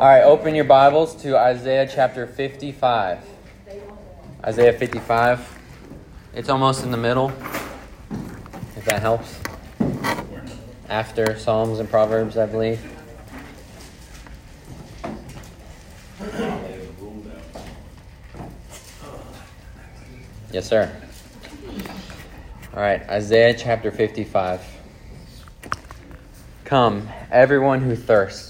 All right, open your Bibles to Isaiah chapter 55. Isaiah 55. It's almost in the middle, if that helps. After Psalms and Proverbs, I believe. Yes, sir. All right, Isaiah chapter 55. Come, everyone who thirsts,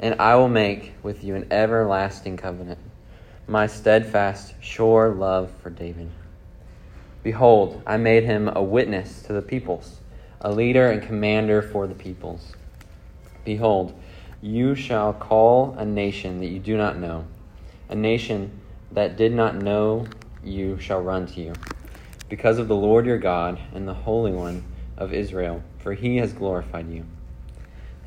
and I will make with you an everlasting covenant, my steadfast, sure love for David. Behold, I made him a witness to the peoples, a leader and commander for the peoples. Behold, you shall call a nation that you do not know, a nation that did not know you shall run to you, because of the Lord your God and the Holy One of Israel, for he has glorified you.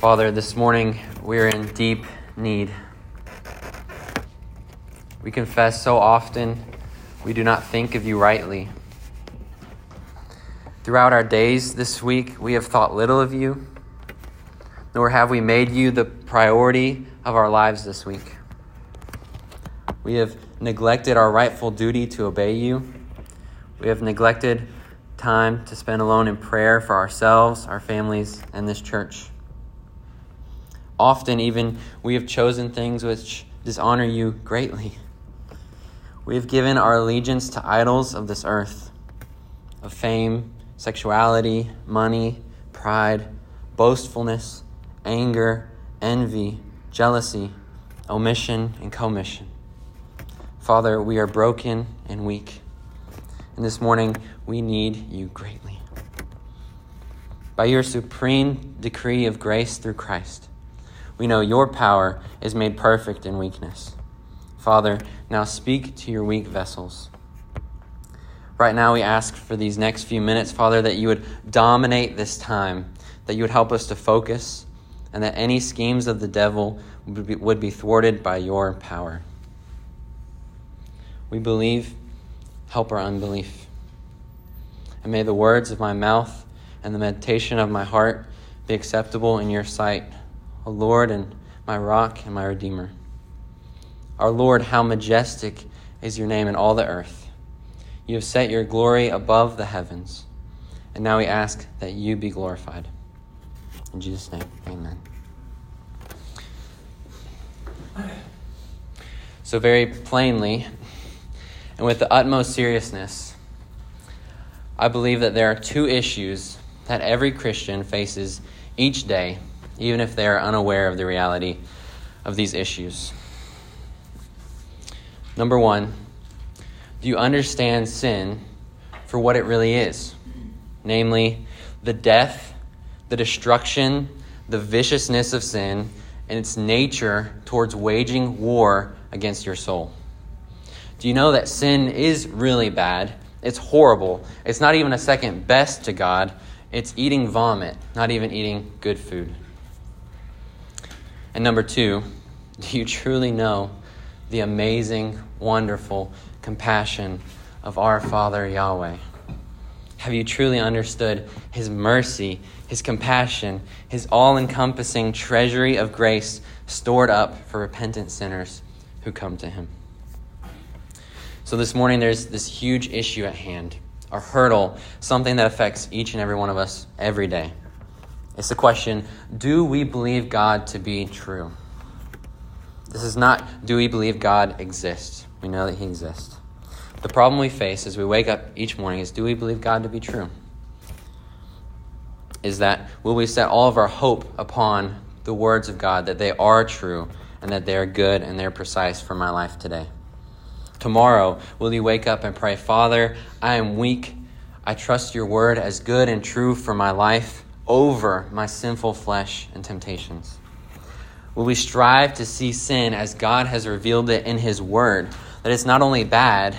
Father, this morning we're in deep need. We confess so often we do not think of you rightly. Throughout our days this week, we have thought little of you, nor have we made you the priority of our lives this week. We have neglected our rightful duty to obey you. We have neglected time to spend alone in prayer for ourselves, our families, and this church. Often, even, we have chosen things which dishonor you greatly. We have given our allegiance to idols of this earth, of fame, sexuality, money, pride, boastfulness, anger, envy, jealousy, omission, and commission. Father, we are broken and weak. And this morning, we need you greatly. By your supreme decree of grace through Christ, we know your power is made perfect in weakness. Father, now speak to your weak vessels. Right now, we ask for these next few minutes, Father, that you would dominate this time, that you would help us to focus, and that any schemes of the devil would be, would be thwarted by your power. We believe, help our unbelief. And may the words of my mouth and the meditation of my heart be acceptable in your sight O Lord and my rock and my redeemer. Our Lord, how majestic is your name in all the earth. You have set your glory above the heavens. And now we ask that you be glorified. In Jesus' name, amen. So, very plainly, and with the utmost seriousness, I believe that there are two issues that every Christian faces each day even if they are unaware of the reality of these issues. Number one, do you understand sin for what it really is? Namely, the death, the destruction, the viciousness of sin, and its nature towards waging war against your soul. Do you know that sin is really bad? It's horrible. It's not even a second best to God. It's eating vomit, not even eating good food. And number two, do you truly know the amazing, wonderful compassion of our Father Yahweh? Have you truly understood His mercy, His compassion, His all encompassing treasury of grace stored up for repentant sinners who come to Him? So, this morning, there's this huge issue at hand, a hurdle, something that affects each and every one of us every day. It's the question do we believe God to be true? This is not, do we believe God exists? We know that He exists. The problem we face as we wake up each morning is, do we believe God to be true? Is that, will we set all of our hope upon the words of God, that they are true and that they are good and they're precise for my life today? Tomorrow, will you wake up and pray, Father, I am weak. I trust your word as good and true for my life over my sinful flesh and temptations? Will we strive to see sin as God has revealed it in His Word? That it's not only bad,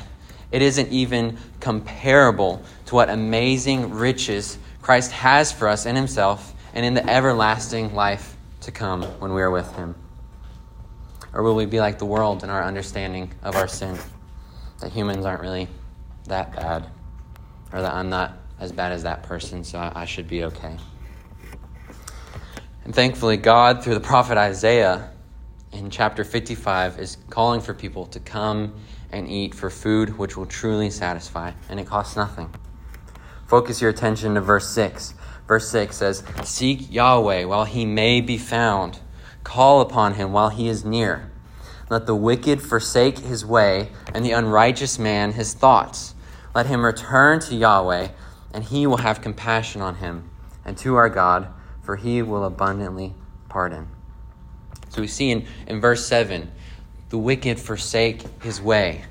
it isn't even comparable to what amazing riches Christ has for us in Himself and in the everlasting life to come when we are with Him? Or will we be like the world in our understanding of our sin? That humans aren't really that bad, or that I'm not as bad as that person, so I, should be okay. And thankfully, God, through the prophet Isaiah in chapter 55, is calling for people to come and eat for food which will truly satisfy, and it costs nothing. Focus your attention to verse 6. Verse 6 says, Seek Yahweh while he may be found, call upon him while he is near. Let the wicked forsake his way, and the unrighteous man his thoughts. Let him return to Yahweh, and he will have compassion on him, and to our God for he will abundantly pardon. So we see in, in verse 7 the wicked forsake his way.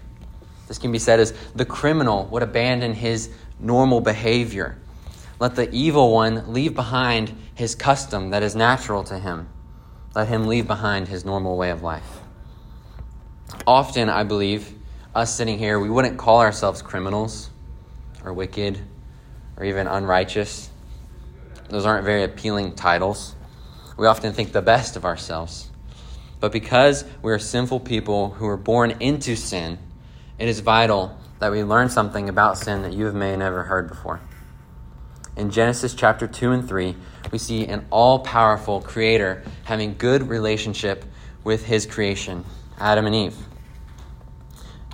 This can be said as the criminal would abandon his normal behavior. Let the evil one leave behind his custom that is natural to him. Let him leave behind his normal way of life. Often, I believe, us sitting here, we wouldn't call ourselves criminals or wicked or even unrighteous. Those aren't very appealing titles. We often think the best of ourselves. But because we are sinful people who were born into sin, it is vital that we learn something about sin that you have may never heard before. In Genesis chapter 2 and 3, we see an all powerful creator having good relationship with his creation, Adam and Eve.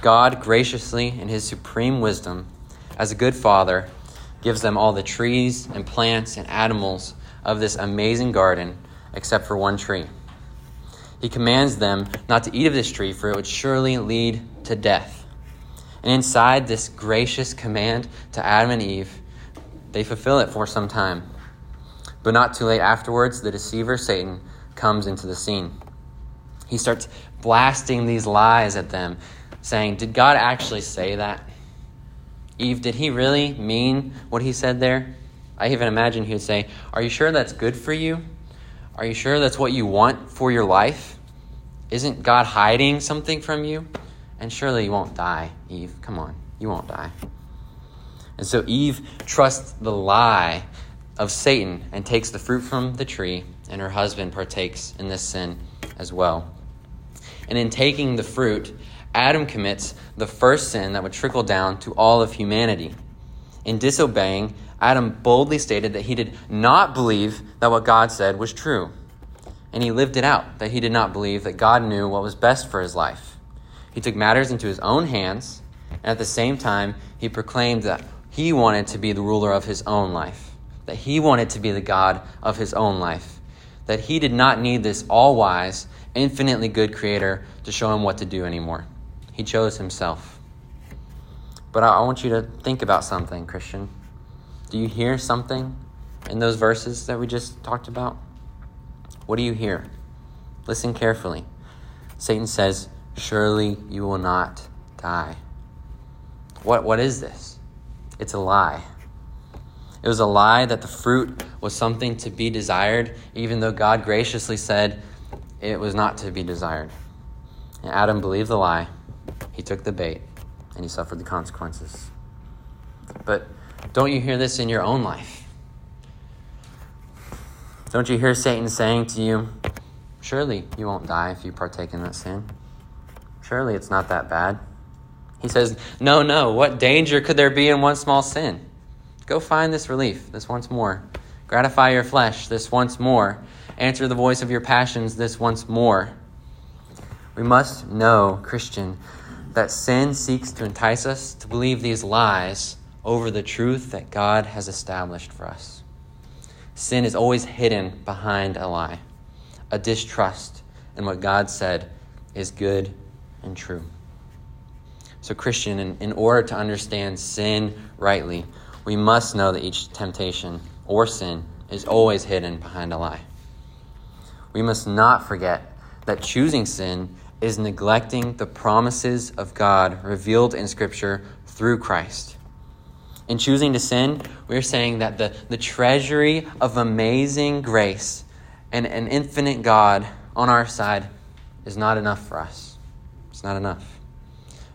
God graciously, in his supreme wisdom, as a good father, gives them all the trees and plants and animals of this amazing garden except for one tree. He commands them not to eat of this tree, for it would surely lead to death. And inside this gracious command to Adam and Eve, they fulfill it for some time. But not too late afterwards, the deceiver Satan comes into the scene. He starts blasting these lies at them, saying, Did God actually say that? Eve, did he really mean what he said there? I even imagine he would say, Are you sure that's good for you? Are you sure that's what you want for your life? Isn't God hiding something from you? And surely you won't die, Eve. Come on, you won't die. And so Eve trusts the lie of Satan and takes the fruit from the tree, and her husband partakes in this sin as well. And in taking the fruit, Adam commits the first sin that would trickle down to all of humanity. In disobeying, Adam boldly stated that he did not believe that what God said was true. And he lived it out, that he did not believe that God knew what was best for his life. He took matters into his own hands, and at the same time, he proclaimed that he wanted to be the ruler of his own life, that he wanted to be the God of his own life, that he did not need this all wise, infinitely good creator to show him what to do anymore. He chose himself. But I want you to think about something, Christian. Do you hear something in those verses that we just talked about? What do you hear? Listen carefully. Satan says, Surely you will not die. What, what is this? It's a lie. It was a lie that the fruit was something to be desired, even though God graciously said it was not to be desired. And Adam believed the lie, he took the bait and he suffered the consequences. But don't you hear this in your own life? Don't you hear Satan saying to you, Surely you won't die if you partake in that sin? Surely it's not that bad. He says, No, no, what danger could there be in one small sin? Go find this relief, this once more. Gratify your flesh, this once more. Answer the voice of your passions, this once more. We must know, Christian, that sin seeks to entice us to believe these lies over the truth that God has established for us. Sin is always hidden behind a lie, a distrust in what God said is good and true. So, Christian, in, in order to understand sin rightly, we must know that each temptation or sin is always hidden behind a lie. We must not forget that choosing sin is neglecting the promises of God revealed in Scripture through Christ. In choosing to sin, we're saying that the, the treasury of amazing grace and an infinite God on our side is not enough for us. It's not enough.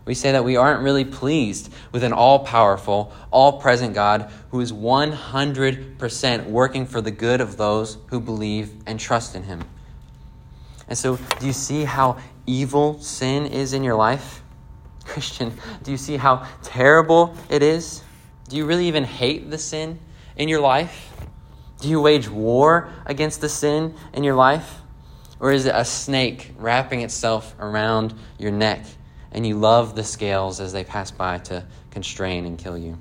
We say that we aren't really pleased with an all powerful, all present God who is 100% working for the good of those who believe and trust in Him. And so, do you see how evil sin is in your life? Christian, do you see how terrible it is? Do you really even hate the sin in your life? Do you wage war against the sin in your life? Or is it a snake wrapping itself around your neck and you love the scales as they pass by to constrain and kill you?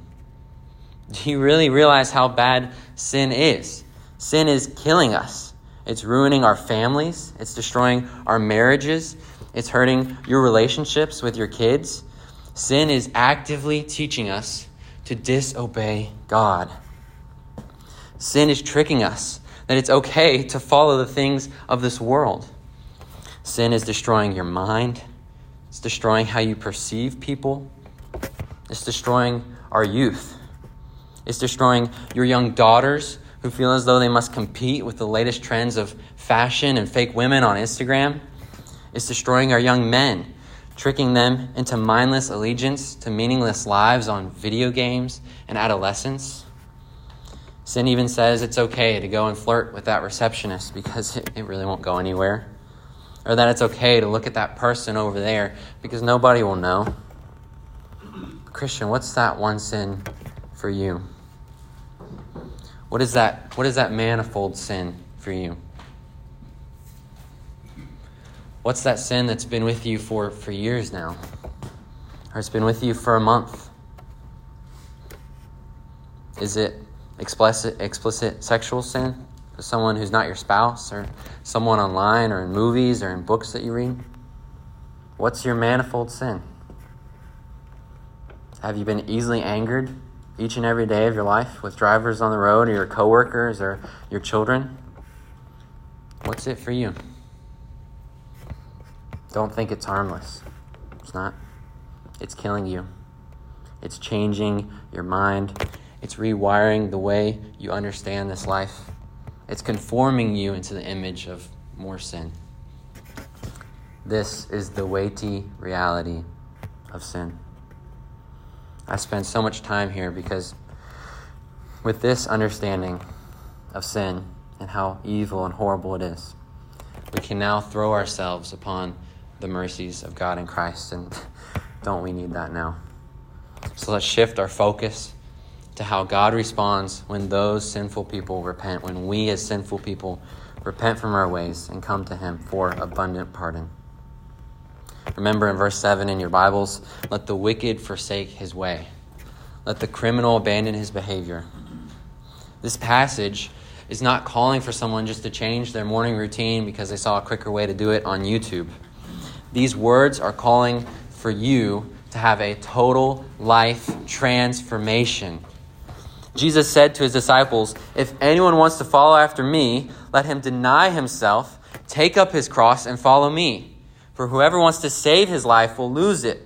Do you really realize how bad sin is? Sin is killing us. It's ruining our families. It's destroying our marriages. It's hurting your relationships with your kids. Sin is actively teaching us to disobey God. Sin is tricking us that it's okay to follow the things of this world. Sin is destroying your mind, it's destroying how you perceive people, it's destroying our youth, it's destroying your young daughters who feel as though they must compete with the latest trends of fashion and fake women on Instagram. It's destroying our young men, tricking them into mindless allegiance to meaningless lives on video games and adolescence. Sin even says it's okay to go and flirt with that receptionist because it, really won't go anywhere. Or that it's okay to look at that person over there because nobody will know. Christian, what's that one sin for you? What is that, what is that manifold sin for you? What's that sin that's been with you for, for years now? Or it's been with you for a month? Is it explicit, explicit sexual sin to someone who's not your spouse or someone online or in movies or in books that you read? What's your manifold sin? Have you been easily angered each and every day of your life with drivers on the road or your coworkers or your children? What's it for you? Don't think it's harmless. It's not. It's killing you. It's changing your mind it's rewiring the way you understand this life. It's conforming you into the image of more sin. This is the weighty reality of sin. I spend so much time here because with this understanding of sin and how evil and horrible it is, we can now throw ourselves upon the mercies of God in Christ. And don't we need that now? So let's shift our focus to how God responds when those sinful people repent, when we as sinful people repent from our ways and come to Him for abundant pardon. Remember in verse 7 in your Bibles, let the wicked forsake his way, let the criminal abandon his behavior. This passage is not calling for someone just to change their morning routine because they saw a quicker way to do it on YouTube. These words are calling for you to have a total life transformation Jesus said to his disciples, If anyone wants to follow after me, let him deny himself, take up his cross, and follow me. For whoever wants to save his life will lose it,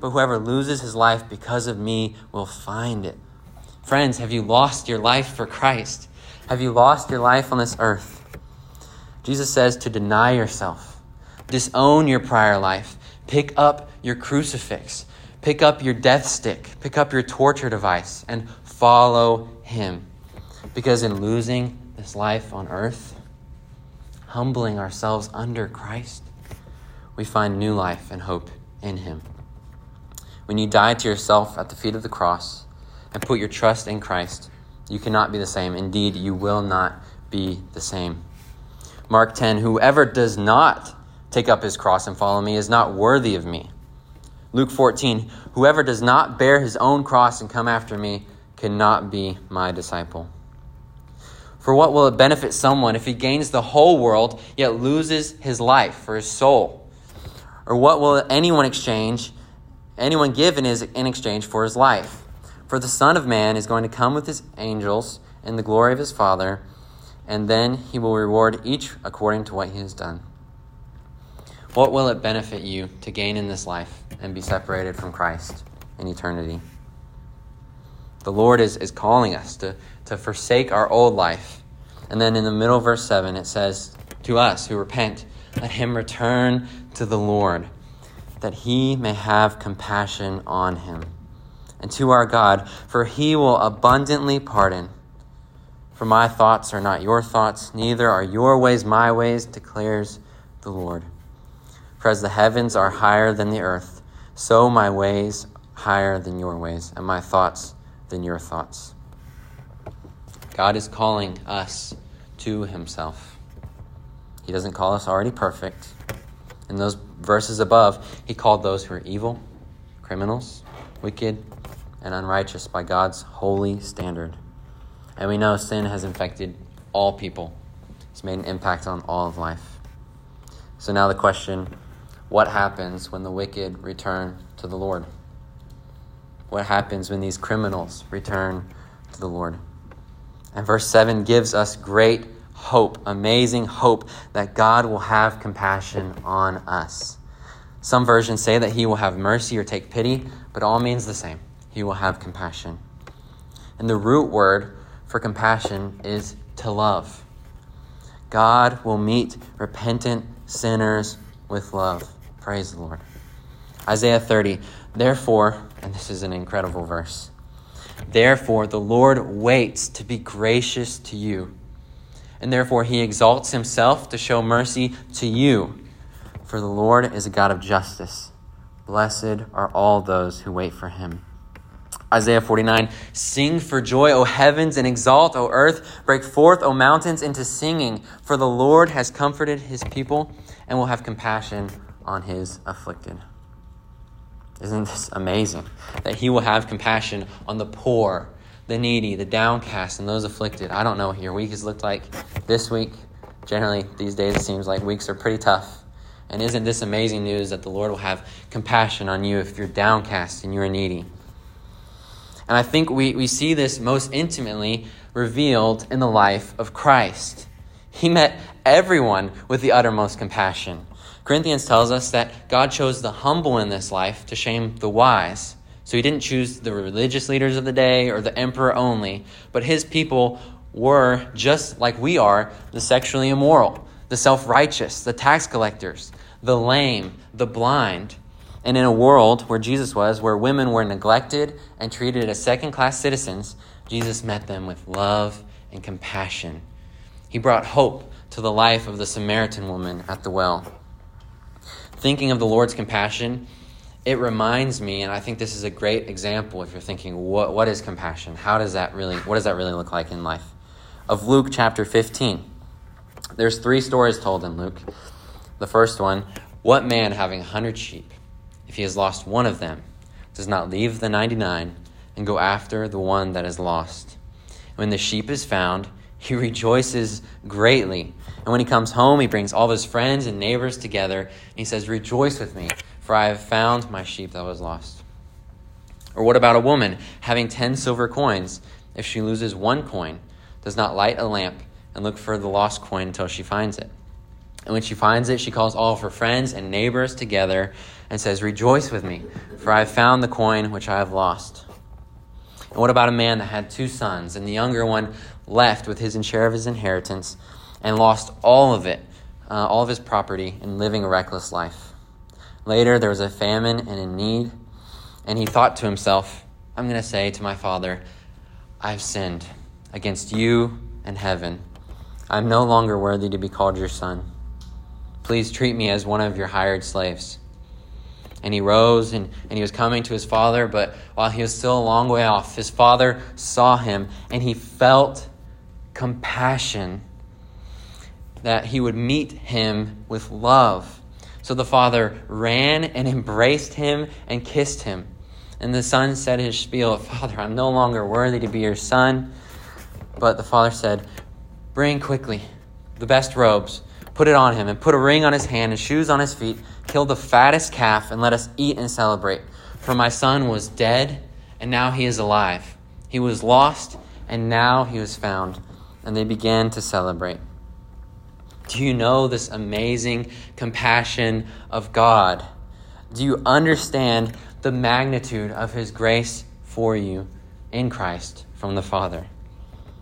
but whoever loses his life because of me will find it. Friends, have you lost your life for Christ? Have you lost your life on this earth? Jesus says to deny yourself, disown your prior life, pick up your crucifix, pick up your death stick, pick up your torture device, and follow him. Because in losing this life on earth, humbling ourselves under Christ, we find new life and hope in him. When you die to yourself at the feet of the cross and put your trust in Christ, you cannot be the same. Indeed, you will not be the same. Mark 10 Whoever does not take up his cross and follow me is not worthy of me. Luke 14 Whoever does not bear his own cross and come after me cannot be my disciple. For what will it benefit someone if he gains the whole world yet loses his life for his soul? Or what will anyone exchange, anyone give in, his, in exchange for his life? For the Son of Man is going to come with his angels in the glory of his Father, and then he will reward each according to what he has done. What will it benefit you to gain in this life and be separated from Christ in eternity? The Lord is, is calling us to, to forsake our old life. And then in the middle verse 7, it says, To us who repent, let him return to the Lord, that he may have compassion on him. And to our God, for he will abundantly pardon. For my thoughts are not your thoughts, neither are your ways my ways, declares the Lord. For as the heavens are higher than the earth, so my ways higher than your ways, and my thoughts than your thoughts. God is calling us to himself. He doesn't call us already perfect. In those verses above, he called those who are evil, criminals, wicked, and unrighteous by God's holy standard. And we know sin has infected all people, it's made an impact on all of life. So now the question what happens when the wicked return to the Lord? What happens when these criminals return to the Lord? And verse 7 gives us great hope, amazing hope that God will have compassion on us. Some versions say that he will have mercy or take pity, but all means the same. He will have compassion. And the root word for compassion is to love. God will meet repentant sinners with love. Praise the Lord. Isaiah 30. Therefore, and this is an incredible verse. Therefore, the Lord waits to be gracious to you and therefore he exalts himself to show mercy to you. For the Lord is a God of justice. Blessed are all those who wait for him. Isaiah 49 Sing for joy, O heavens, and exalt, O earth. Break forth, O mountains, into singing. For the Lord has comforted his people and will have compassion on his afflicted. Isn't this amazing? That he will have compassion on the poor the needy, the downcast, and those afflicted. I don't know what your week has looked like this week. Generally, these days it seems like weeks are pretty tough. And isn't this amazing news that the Lord will have compassion on you if you're downcast and you're needy? And I think we, we see this most intimately revealed in the life of Christ. He met everyone with the uttermost compassion. Corinthians tells us that God chose the humble in this life to shame the wise. So he didn't choose the religious leaders of the day or the emperor only, but his people were, just like we are, the sexually immoral, the self righteous, the tax collectors, the lame, the blind. And in a world where Jesus was, where women were neglected and treated as second class citizens, Jesus met them with love and compassion. He brought hope to the life of the Samaritan woman at the well. Thinking of the Lord's compassion, it reminds me, and I think this is a great example if you're thinking, what, what is compassion? How does that really, what does that really look like in life? Of Luke chapter 15. There's three stories told in Luke. The first one, what man having a hundred sheep, if he has lost one of them, does not leave the 99 and go after the one that is lost? When the sheep is found, he rejoices greatly. And when he comes home, he brings all his friends and neighbors together, and he says, Rejoice with me, for I have found my sheep that was lost. Or what about a woman having ten silver coins? If she loses one coin, does not light a lamp and look for the lost coin until she finds it. And when she finds it, she calls all of her friends and neighbors together and says, Rejoice with me, for I have found the coin which I have lost. And what about a man that had two sons, and the younger one left with his share of his inheritance and lost all of it, uh, all of his property, in living a reckless life? Later, there was a famine and a need, and he thought to himself, I'm going to say to my father, I've sinned against you and heaven. I'm no longer worthy to be called your son. Please treat me as one of your hired slaves. And he rose and, and he was coming to his father, but while he was still a long way off, his father saw him and he felt compassion that he would meet him with love so the father ran and embraced him and kissed him. And the son said his spiel, Father, I'm no longer worthy to be your son. But the father said, Bring quickly the best robes, put it on him, and put a ring on his hand and shoes on his feet. Kill the fattest calf, and let us eat and celebrate. For my son was dead, and now he is alive. He was lost, and now he was found. And they began to celebrate. Do you know this amazing compassion of God? Do you understand the magnitude of his grace for you in Christ from the Father?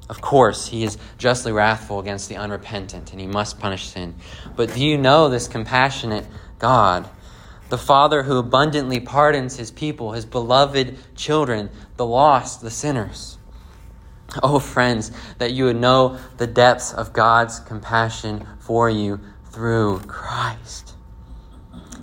Of course, he is justly wrathful against the unrepentant, and he must punish sin. But do you know this compassionate God? The Father who abundantly pardons his people, his beloved children, the lost, the sinners. Oh, friends, that you would know the depths of God's compassion for you through Christ.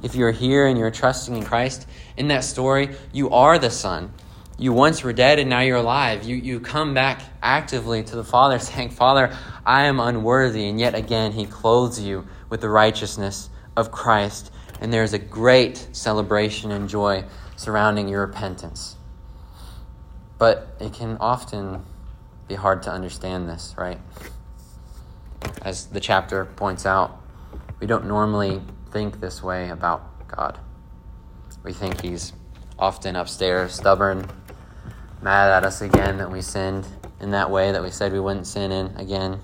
If you're here and you're trusting in Christ, in that story, you are the Son you once were dead and now you're alive. You, you come back actively to the Father saying, Father, I am unworthy. And yet again, He clothes you with the righteousness of Christ. And there's a great celebration and joy surrounding your repentance. But it can often be hard to understand this, right? As the chapter points out, we don't normally think this way about God. We think He's often upstairs, stubborn, mad at us again that we sinned in that way that we said we wouldn't sin in again,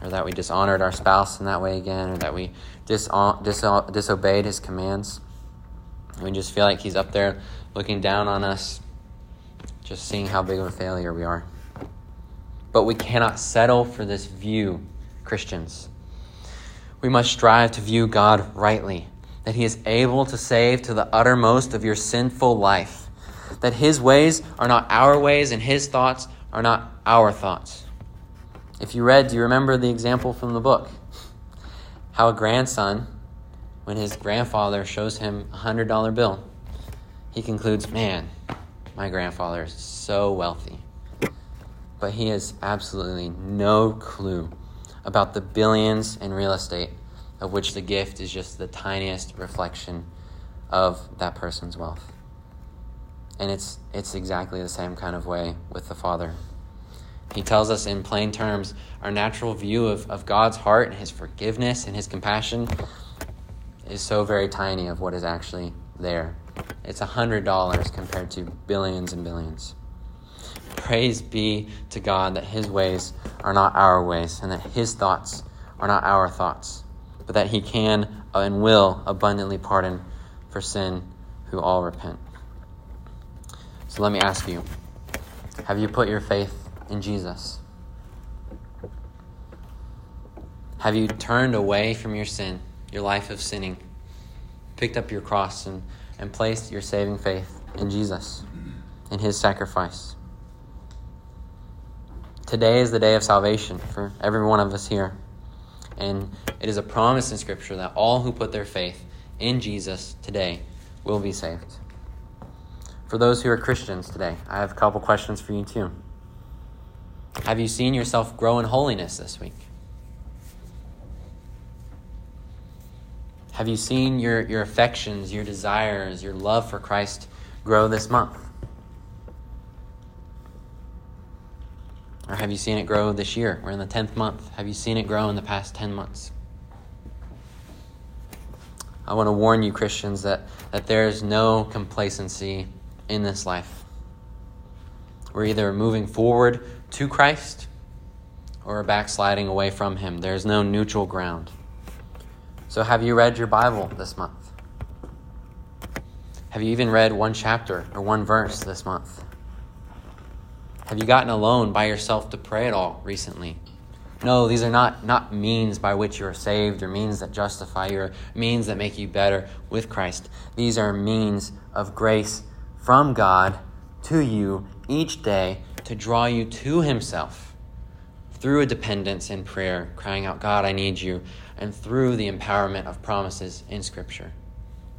or that we dishonored our spouse in that way again, or that we dis- dis- disobeyed his commands. We just feel like he's up there looking down on us, just seeing how big of a failure we are. But we cannot settle for this view, Christians. We must strive to view God rightly, that he is able to save to the uttermost of your sinful life that his ways are not our ways and his thoughts are not our thoughts. If you read, do you remember the example from the book? How a grandson, when his grandfather shows him a $100 bill, he concludes, Man, my grandfather is so wealthy. But he has absolutely no clue about the billions in real estate of which the gift is just the tiniest reflection of that person's wealth. And it's, it's exactly the same kind of way with the Father. He tells us in plain terms our natural view of, of God's heart and his forgiveness and his compassion is so very tiny of what is actually there. It's a $100 compared to billions and billions. Praise be to God that his ways are not our ways and that his thoughts are not our thoughts, but that he can and will abundantly pardon for sin who all repent. So let me ask you have you put your faith in Jesus? Have you turned away from your sin, your life of sinning, picked up your cross, and, and placed your saving faith in Jesus, in His sacrifice? Today is the day of salvation for every one of us here. And it is a promise in Scripture that all who put their faith in Jesus today will be saved for those who are Christians today, I have a couple questions for you too. Have you seen yourself grow in holiness this week? Have you seen your, your affections, your desires, your love for Christ grow this month? Or have you seen it grow this year? We're in the 10th month. Have you seen it grow in the past 10 months? I want to warn you, Christians, that, that there is no complacency in this life. We're either moving forward to Christ or backsliding away from Him. There's no neutral ground. So, have you read your Bible this month? Have you even read one chapter or one verse this month? Have you gotten alone by yourself to pray at all recently? No, these are not, not means by which you are saved or means that justify you or means that make you better with Christ. These are means of grace from God to you each day to draw you to Himself through a dependence in prayer, crying out, God, I need you, and through the empowerment of promises in Scripture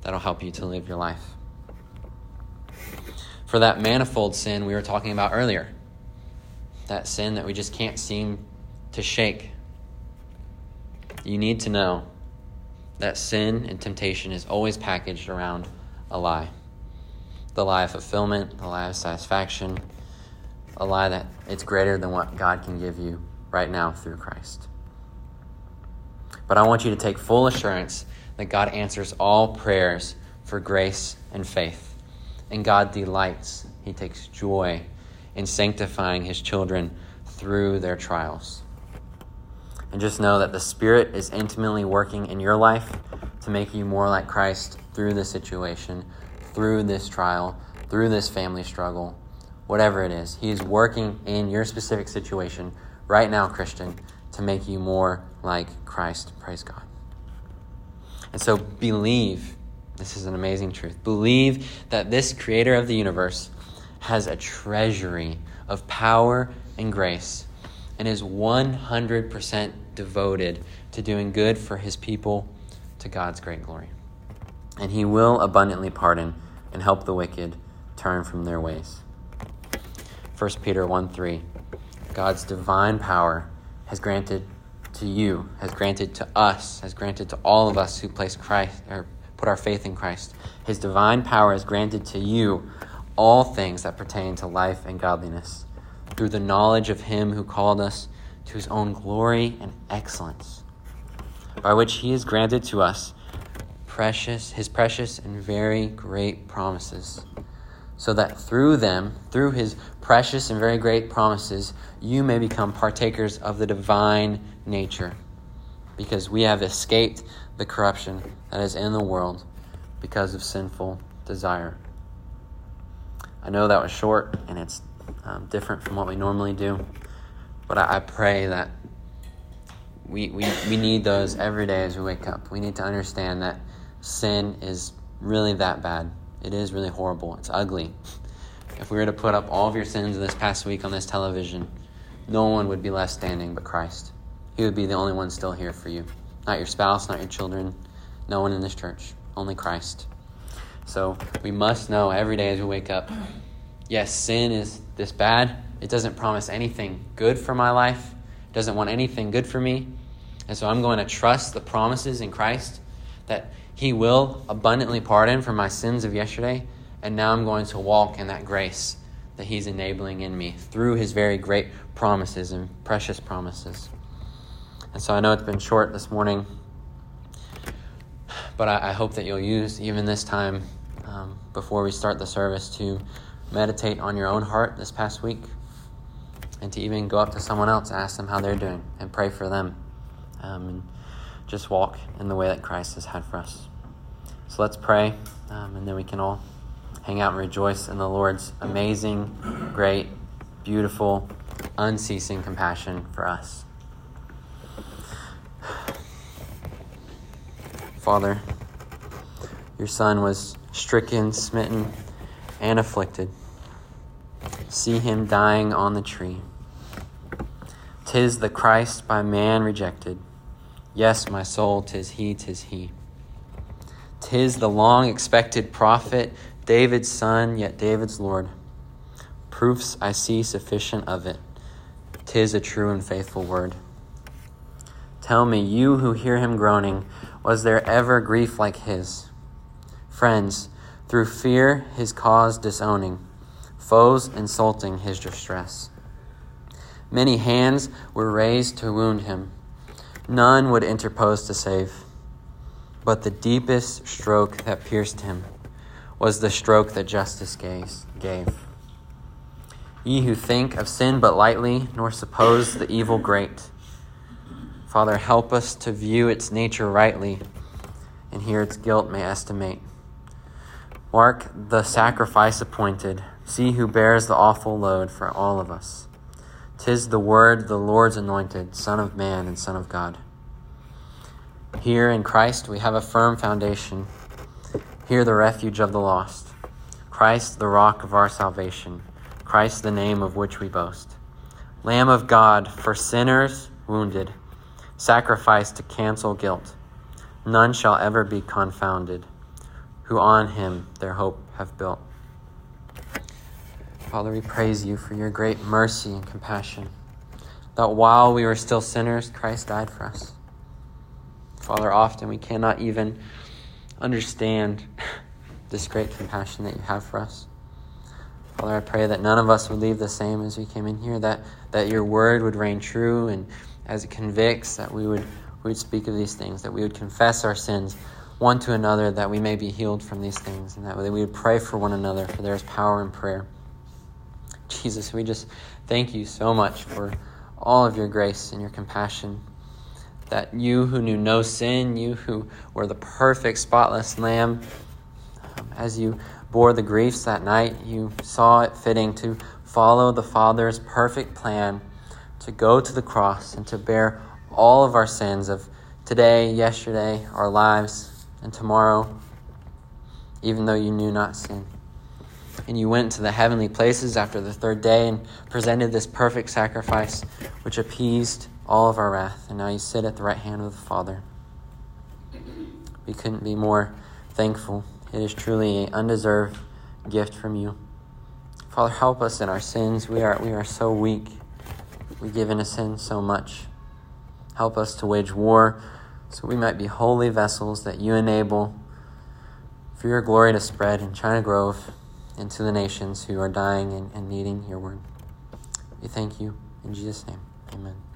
that'll help you to live your life. For that manifold sin we were talking about earlier, that sin that we just can't seem to shake, you need to know that sin and temptation is always packaged around a lie the lie of fulfillment, the lie of satisfaction, a lie that it's greater than what God can give you right now through Christ. But I want you to take full assurance that God answers all prayers for grace and faith. And God delights, He takes joy in sanctifying His children through their trials. And just know that the Spirit is intimately working in your life to make you more like Christ through this situation, through this trial, through this family struggle, whatever it is. He is working in your specific situation right now, Christian, to make you more like Christ. Praise God. And so believe, this is an amazing truth. Believe that this creator of the universe has a treasury of power and grace and is 100% devoted to doing good for his people to God's great glory. And he will abundantly pardon and help the wicked turn from their ways. 1 Peter 1 3. God's divine power has granted to you, has granted to us, has granted to all of us who place Christ or put our faith in Christ. His divine power has granted to you all things that pertain to life and godliness through the knowledge of him who called us to his own glory and excellence, by which he has granted to us precious his precious and very great promises, so that through them, through his precious and very great promises, you may become partakers of the divine nature, because we have escaped the corruption that is in the world because of sinful desire. I know that was short and it's um, different from what we normally do. But I, I pray that we, we, we need those every day as we wake up. We need to understand that sin is really that bad. It is really horrible. It's ugly. If we were to put up all of your sins this past week on this television, no one would be left standing but Christ. He would be the only one still here for you. Not your spouse, not your children, no one in this church, only Christ. So we must know every day as we wake up yes, sin is this bad. It doesn't promise anything good for my life, it doesn't want anything good for me. And so I'm going to trust the promises in Christ that He will abundantly pardon for my sins of yesterday. And now I'm going to walk in that grace that He's enabling in me through His very great promises and precious promises. And so I know it's been short this morning, but I, I hope that you'll use even this time um, before we start the service to meditate on your own heart this past week and to even go up to someone else, ask them how they're doing, and pray for them. Um, and just walk in the way that Christ has had for us. So let's pray, um, and then we can all hang out and rejoice in the Lord's amazing, great, beautiful, unceasing compassion for us. Father, your Son was stricken, smitten, and afflicted. See him dying on the tree. Tis the Christ by man rejected. Yes, my soul, tis he, tis he. Tis the long expected prophet, David's son, yet David's Lord. Proofs I see sufficient of it. Tis a true and faithful word. Tell me, you who hear him groaning, was there ever grief like his? Friends, through fear his cause disowning, foes insulting his distress. Many hands were raised to wound him, none would interpose to save. But the deepest stroke that pierced him was the stroke that justice gave. Ye who think of sin but lightly, nor suppose the evil great, Father, help us to view its nature rightly, and here its guilt may estimate. Mark the sacrifice appointed. See who bears the awful load for all of us. Tis the word, the Lord's anointed, Son of man and Son of God. Here in Christ we have a firm foundation. Here the refuge of the lost. Christ the rock of our salvation. Christ the name of which we boast. Lamb of God, for sinners wounded, sacrificed to cancel guilt. None shall ever be confounded who on him their hope have built. Father, we praise you for your great mercy and compassion. That while we were still sinners, Christ died for us. Father, often we cannot even understand this great compassion that you have for us. Father, I pray that none of us would leave the same as we came in here, that, that your word would reign true, and as it convicts, that we would we would speak of these things, that we would confess our sins one to another, that we may be healed from these things, and that we would pray for one another, for there is power in prayer. Jesus, we just thank you so much for all of your grace and your compassion. That you who knew no sin, you who were the perfect, spotless lamb, um, as you bore the griefs that night, you saw it fitting to follow the Father's perfect plan to go to the cross and to bear all of our sins of today, yesterday, our lives, and tomorrow, even though you knew not sin. And you went to the heavenly places after the third day and presented this perfect sacrifice, which appeased all of our wrath. And now you sit at the right hand of the Father. We couldn't be more thankful. It is truly an undeserved gift from you. Father, help us in our sins. We are, we are so weak. We give into sin so much. Help us to wage war so we might be holy vessels that you enable for your glory to spread in China Grove into the nations who are dying and, and needing your word. We thank you. In Jesus' name, amen.